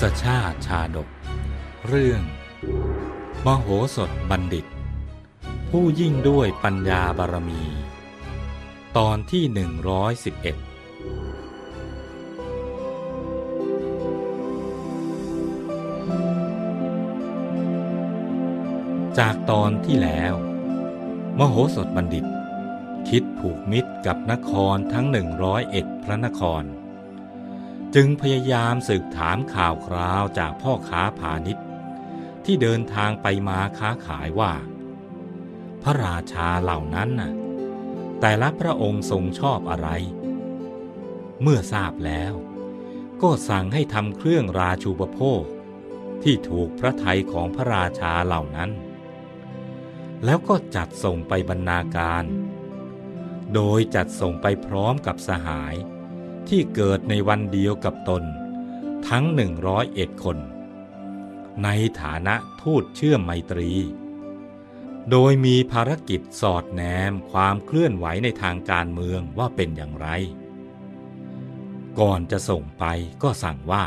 ศชาติชาดก เรื่อง มโหสถบัณฑิต ผู้ยิ่งด้วยปัญญาบารมี ตอนที่หนึ่งร้อยสิบเอ็ดจากตอนที่แล้ว มโหสถบัณฑิต คิดผูกมิตรกับนครทั้งหนึ่งร้อยเอ็ดพระนคร จึงพยายามสืบถามข่าวคราวจากพ่อค้าพาณิชย์ ที่เดินทางไปมาค้าขายว่า พระราชาเหล่านั้นน่ะแต่ละพระองค์ทรงชอบอะไร เมื่อทราบแล้ว ก็สั่งให้ทำเครื่องราชูปโภค ที่ถูกพระทัยของพระราชาเหล่านั้น แล้วก็จัดส่งไปบรรณาการ โดยจัดส่งไปพร้อมกับสหาย ที่เกิดในวันเดียวกับตน ทั้งหนึ่งร้อยเอ็ดคน ในฐานะทูตเชื่อมไมตรี โดยมีภารกิจสอดแนมความเคลื่อนไหวในทางการเมืองว่าเป็นอย่างไร ก่อนจะส่งไปก็สั่งว่า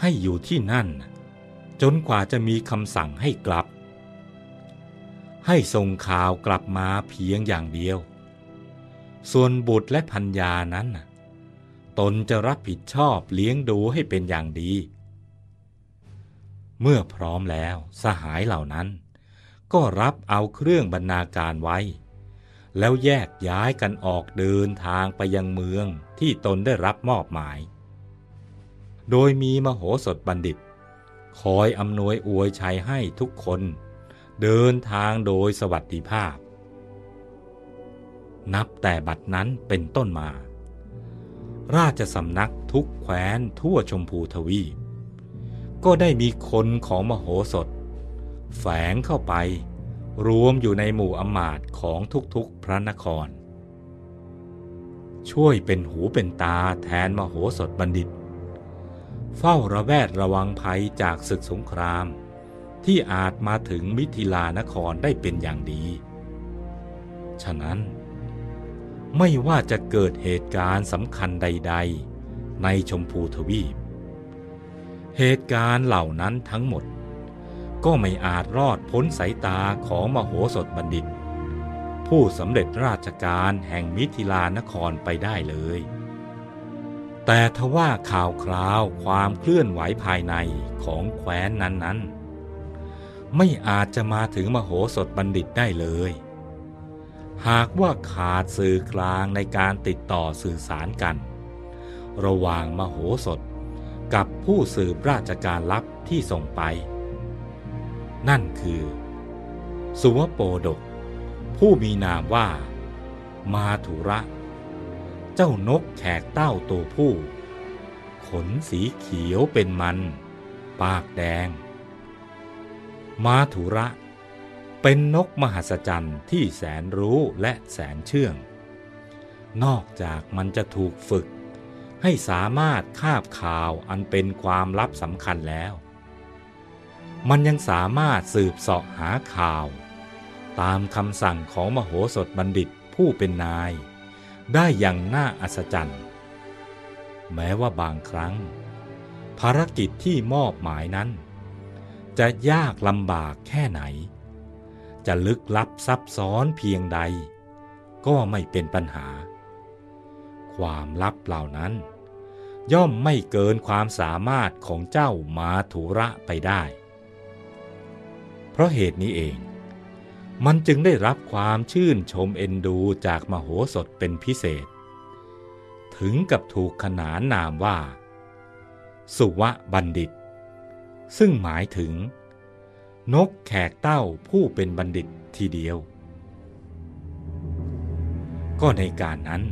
ให้อยู่ที่นั่น จนกว่าจะมีคำสั่งให้กลับ ให้ส่งข่าวกลับมาเพียงอย่างเดียวส่วนบุตรและพัญญานั้น ตนจะรับผิดชอบเลี้ยงดูให้เป็นอย่างดี เมื่อพร้อมแล้วสหายเหล่านั้น ก็รับเอาเครื่องบรรณาการไว้ แล้วแยกย้ายกันออกเดินทางไปยังเมืองที่ตนได้รับมอบหมาย โดยมีมโหสถบัณฑิต คอยอำนวยอวยชัยให้ทุกคน เดินทางโดยสวัสดิภาพ นับแต่บัดนั้นเป็นต้นมา ราชสำนักทุกแคว้นทั่วชมพูทวีป ก็ได้มีคนของมโหสถ แฝงเข้าไป รวมอยู่ในหมู่อมาตของทุกๆพระนคร ช่วยเป็นหูเป็นตาแทนมโหสถบัณฑิต เฝ้าระแวดระวังภัยจากศึกสงคราม ที่อาจมาถึงมิถิลานครได้เป็นอย่างดี ฉะนั้น ไม่ว่าจะเกิดเหตุการณ์สำคัญใด ๆ ในชมพูทวีป เหตุการณ์เหล่านั้นทั้งหมด ก็ไม่อาจรอดพ้นสายตาของมโหสถบัณฑิต ผู้สำเร็จราชการแห่งมิถิลานครไปได้เลย แต่ทว่าข่าวคราวความเคลื่อนไหวภายในของแคว้นนั้นๆ ไม่อาจจะมาถึงมโหสถบัณฑิตได้เลย หากว่าขาดสื่อกลางในการติดต่อสื่อสารกัน ระหว่างมโหสถกับผู้สืบราชการลับที่ส่งไป นั่นคือ สุวโปดก ผู้มีนามว่า มาถุระ เจ้านกแขกเต้าตัวผู้ ขนสีเขียวเป็นมัน ปากแดง มาถุระ เป็นนกมหัศจรรย์ที่แสนรู้และแสนเชื่อง นอกจากมันจะถูกฝึก ให้สามารถคาบข่าวอันเป็นความลับสำคัญแล้ว มันยังสามารถสืบเสาะหาข่าว ตามคำสั่งของมโหสถบัณฑิตผู้เป็นนาย ได้อย่างน่าอัศจรรย์ แม้ว่าบางครั้ง ภารกิจที่มอบหมายนั้น จะยากลำบากแค่ไหน จะลึกลับซับซ้อนเพียงใด ก็ไม่เป็นปัญหา ความลับเหล่านั้น ย่อมไม่เกินความสามารถของเจ้ามาถุระไปได้ เพราะเหตุนี้เอง มันจึงได้รับความชื่นชมเอ็นดูจากมโหสถเป็นพิเศษ ถึงกับถูกขนานนามว่า สุวะบัณฑิต ซึ่งหมายถึง นกแขกเต้าผู้เป็นบัณฑิตทีเดียว ก็ในการนั้น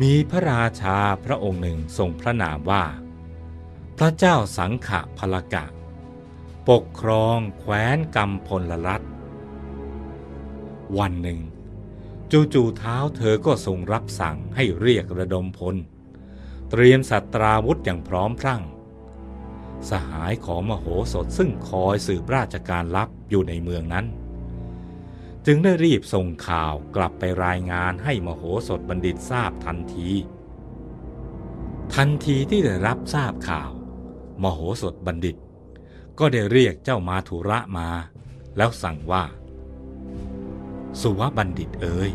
มีพระราชาพระองค์หนึ่งทรงพระนามว่า พระเจ้าสังขะพลกะ ปกครองแคว้นกำพลรัฐ วันหนึ่ง จู่ๆเท้าเธอก็ทรงรับสั่งให้เรียกระดมพล เตรียมสัตราวุธอย่างพร้อมพรั่ง สหายของมโหสถซึ่งคอยสืบราชการลับอยู่ในเมืองนั้น จึงได้รีบส่งข่าวกลับไปรายงานให้มโหสถบัณฑิตทราบทันที ทันทีที่ได้รับทราบข่าว มโหสถบัณฑิต ก็ได้เรียกเจ้ามาธุระมา แล้วสั่งว่า สุวบัณฑิตเอ๋ย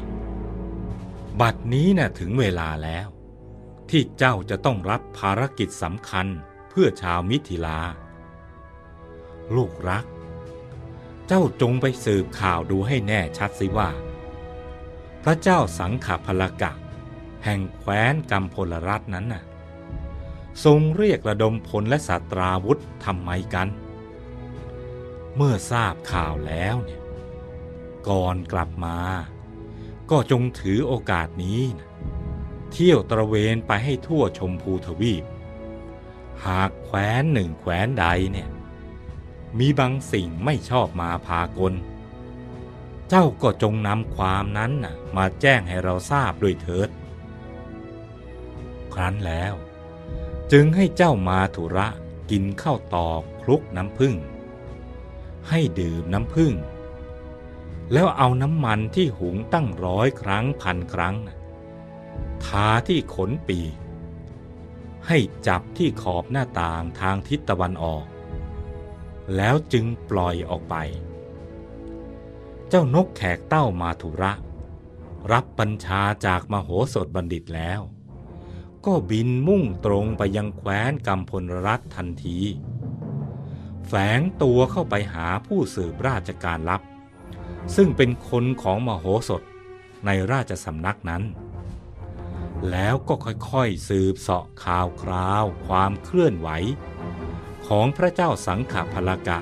บัดนี้นะ่ะถึงเวลาแล้ว ที่เจ้าจะต้องรับภารกิจสำคัญ พื่อชาวมิถิลา ลูกรัก เจ้าจงไปสืบข่าวดูให้แน่ชัดสิว่า พระเจ้าสังขพลกะ แห่งแคว้นกัมพลรัตน์นั้นน่ะ ทรงเรียกระดมพลและสัตราวุธทำไมกัน เมื่อทราบข่าวแล้วเนี่ย ก่อนกลับมา ก็จงถือโอกาสนี้นะเที่ยวตระเวนไปให้ทั่วชมพูทวีป หากแคว้นหนึ่งแคว้นใดเนี่ย มีบางสิ่งไม่ชอบมาพากล เจ้าก็จงนำความนั้นน่ะมาแจ้งให้เราทราบด้วยเถิด ครั้นแล้ว จึงให้เจ้ามาธุระกินข้าวตอกคลุกน้ำผึ้งให้ดื่มน้ำผึ้งแล้วเอาน้ำมันที่หุงตั้งร้อยครั้งพันครั้ง ทาที่ขนปีก ให้จับที่ขอบหน้าต่างทางทิศตะวันออก แล้วจึงปล่อยออกไป เจ้านกแขกเต้ามาธุระ รับบัญชาจากมโหสถบัณฑิตแล้ว ก็บินมุ่งตรงไปยังแคว้นกัมพลรัฐทันที แฝงตัวเข้าไปหาผู้สืบราชการลับ ซึ่งเป็นคนของมโหสถในราชสำนักนั้น แล้วก็ค่อยๆสืบเสาะข่าวคราว ความเคลื่อนไหว ของพระเจ้าสังขพลกะ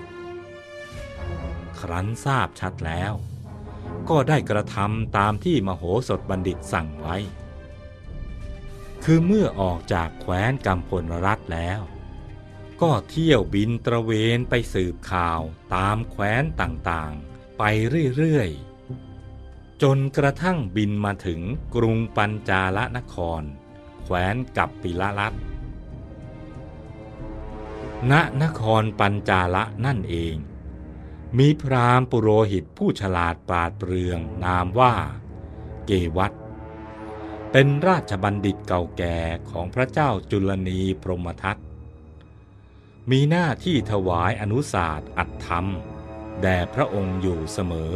ครั้นทราบชัดแล้ว ก็ได้กระทำตามที่มโหสถบัณฑิตสั่งไว้ คือเมื่อออกจากแคว้นกัมพลรัฐแล้ว ก็เที่ยวบินตระเวนไปสืบข่าวตามแคว้นต่างๆ ไปเรื่อยๆ จนกระทั่งบินมาถึงกรุงปัญจาลนครแคว้นกับปิละรัฐณนครปัญจาละนั่นเอง มีพราหมณ์ปุโรหิตผู้ฉลาดปราดเปรืองนามว่า เกวัตเป็นราชบัณฑิตเก่าแก่ของพระเจ้าจุลนีพรหมทัตมีหน้าที่ถวายอนุสาสอัตธรรม แด่พระองค์อยู่เสมอ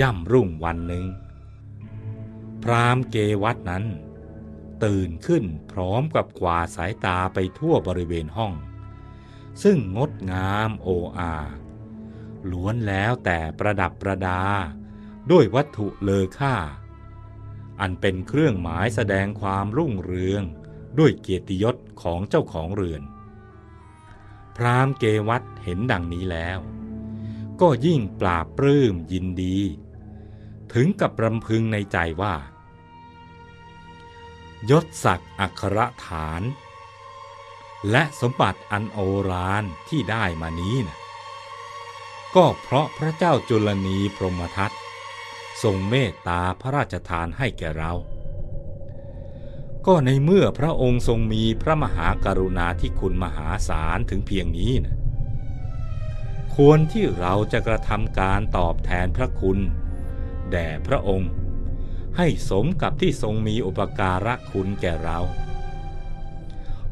ย่ำรุ่งวันหนึ่ง พรามเกวัตนั้น ตื่นขึ้นพร้อมกับกวาสายตาไปทั่วบริเวณห้อง ซึ่งงดงามโออาล้วนแล้วแต่ประดับประดา ด้วยวัตถุเลอค่า อันเป็นเครื่องหมายแสดงความรุ่งเรืองด้วยเกียรติยศของเจ้าของเรือน พรามเกวัตเห็นดังนี้แล้ว ก็ยิ่งปราปลื้มยินดี ถึงกับรำพึงในใจว่า ยศศักดิ์อัครฐาน และสมบัติอันโอฬารที่ได้มานี้นะก็เพราะพระเจ้าจุลนีพรหมทัตทรงเมตตาพระราชทานให้แก่เรา ก็ในเมื่อพระองค์ทรงมีพระมหากรุณาธิคุณมหาศาลถึงเพียงนี้นะ ควรที่เราจะกระทำการตอบแทนพระคุณ แด่พระองค์ ให้สมกับที่ทรงมีอุปการะคุณแก่เรา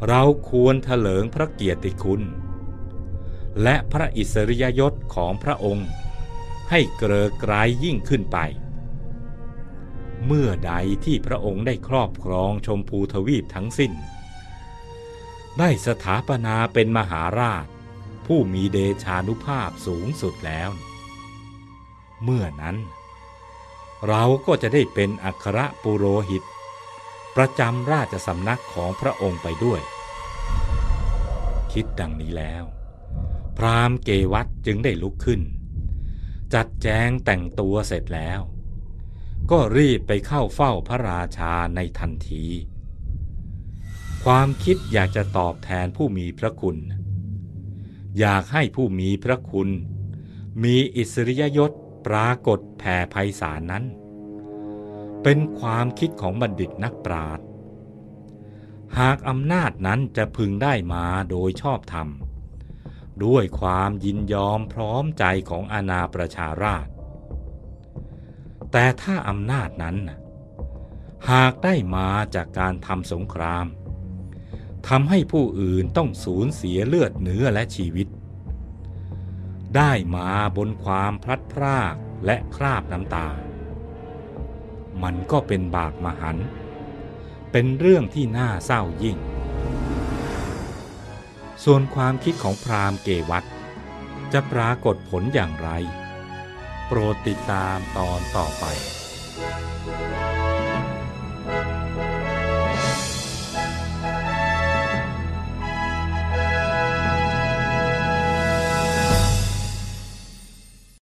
เราควรเถลิงพระเกียรติคุณ และพระอิสริยยศของพระองค์ ให้เกรอไกรยิ่งขึ้นไป เมื่อใดที่พระองค์ได้ครอบครองชมพูทวีปทั้งสิ้น ได้สถาปนาเป็นมหาราช ผู้มีเดชานุภาพสูงสุดแล้ว เมื่อนั้น เราก็จะได้เป็นอัครปุโรหิต ประจำราชสำนักของพระองค์ไปด้วย คิดดังนี้แล้ว พราหมณ์เกวัตจึงได้ลุกขึ้น จัดแจงแต่งตัวเสร็จแล้ว ก็รีบไปเข้าเฝ้าพระราชาในทันที ความคิดอยากจะตอบแทนผู้มีพระคุณ อยากให้ผู้มีพระคุณ มีอิสริยยศปรากฏแผ่ไพศาลนั้น เป็นความคิดของบัณฑิตนักปราชญ์หากอำนาจนั้นจะพึงได้มาโดยชอบธรรม ด้วยความยินยอมพร้อมใจของอาณาประชาราษแต่ถ้าอำนาจนั้น หากได้มาจากการทำสงคราม ทำให้ผู้อื่นต้องสูญเสียเลือดเนื้อและชีวิต ได้มาบนความพลัดพรากและคราบน้ำตา มันก็เป็นบาปมหัน เป็นเรื่องที่น่าเศร้ายิ่ง ส่วนความคิดของพราหมณ์เกวัตจะปรากฏผลอย่างไร โปรดติดตามตอนต่อไป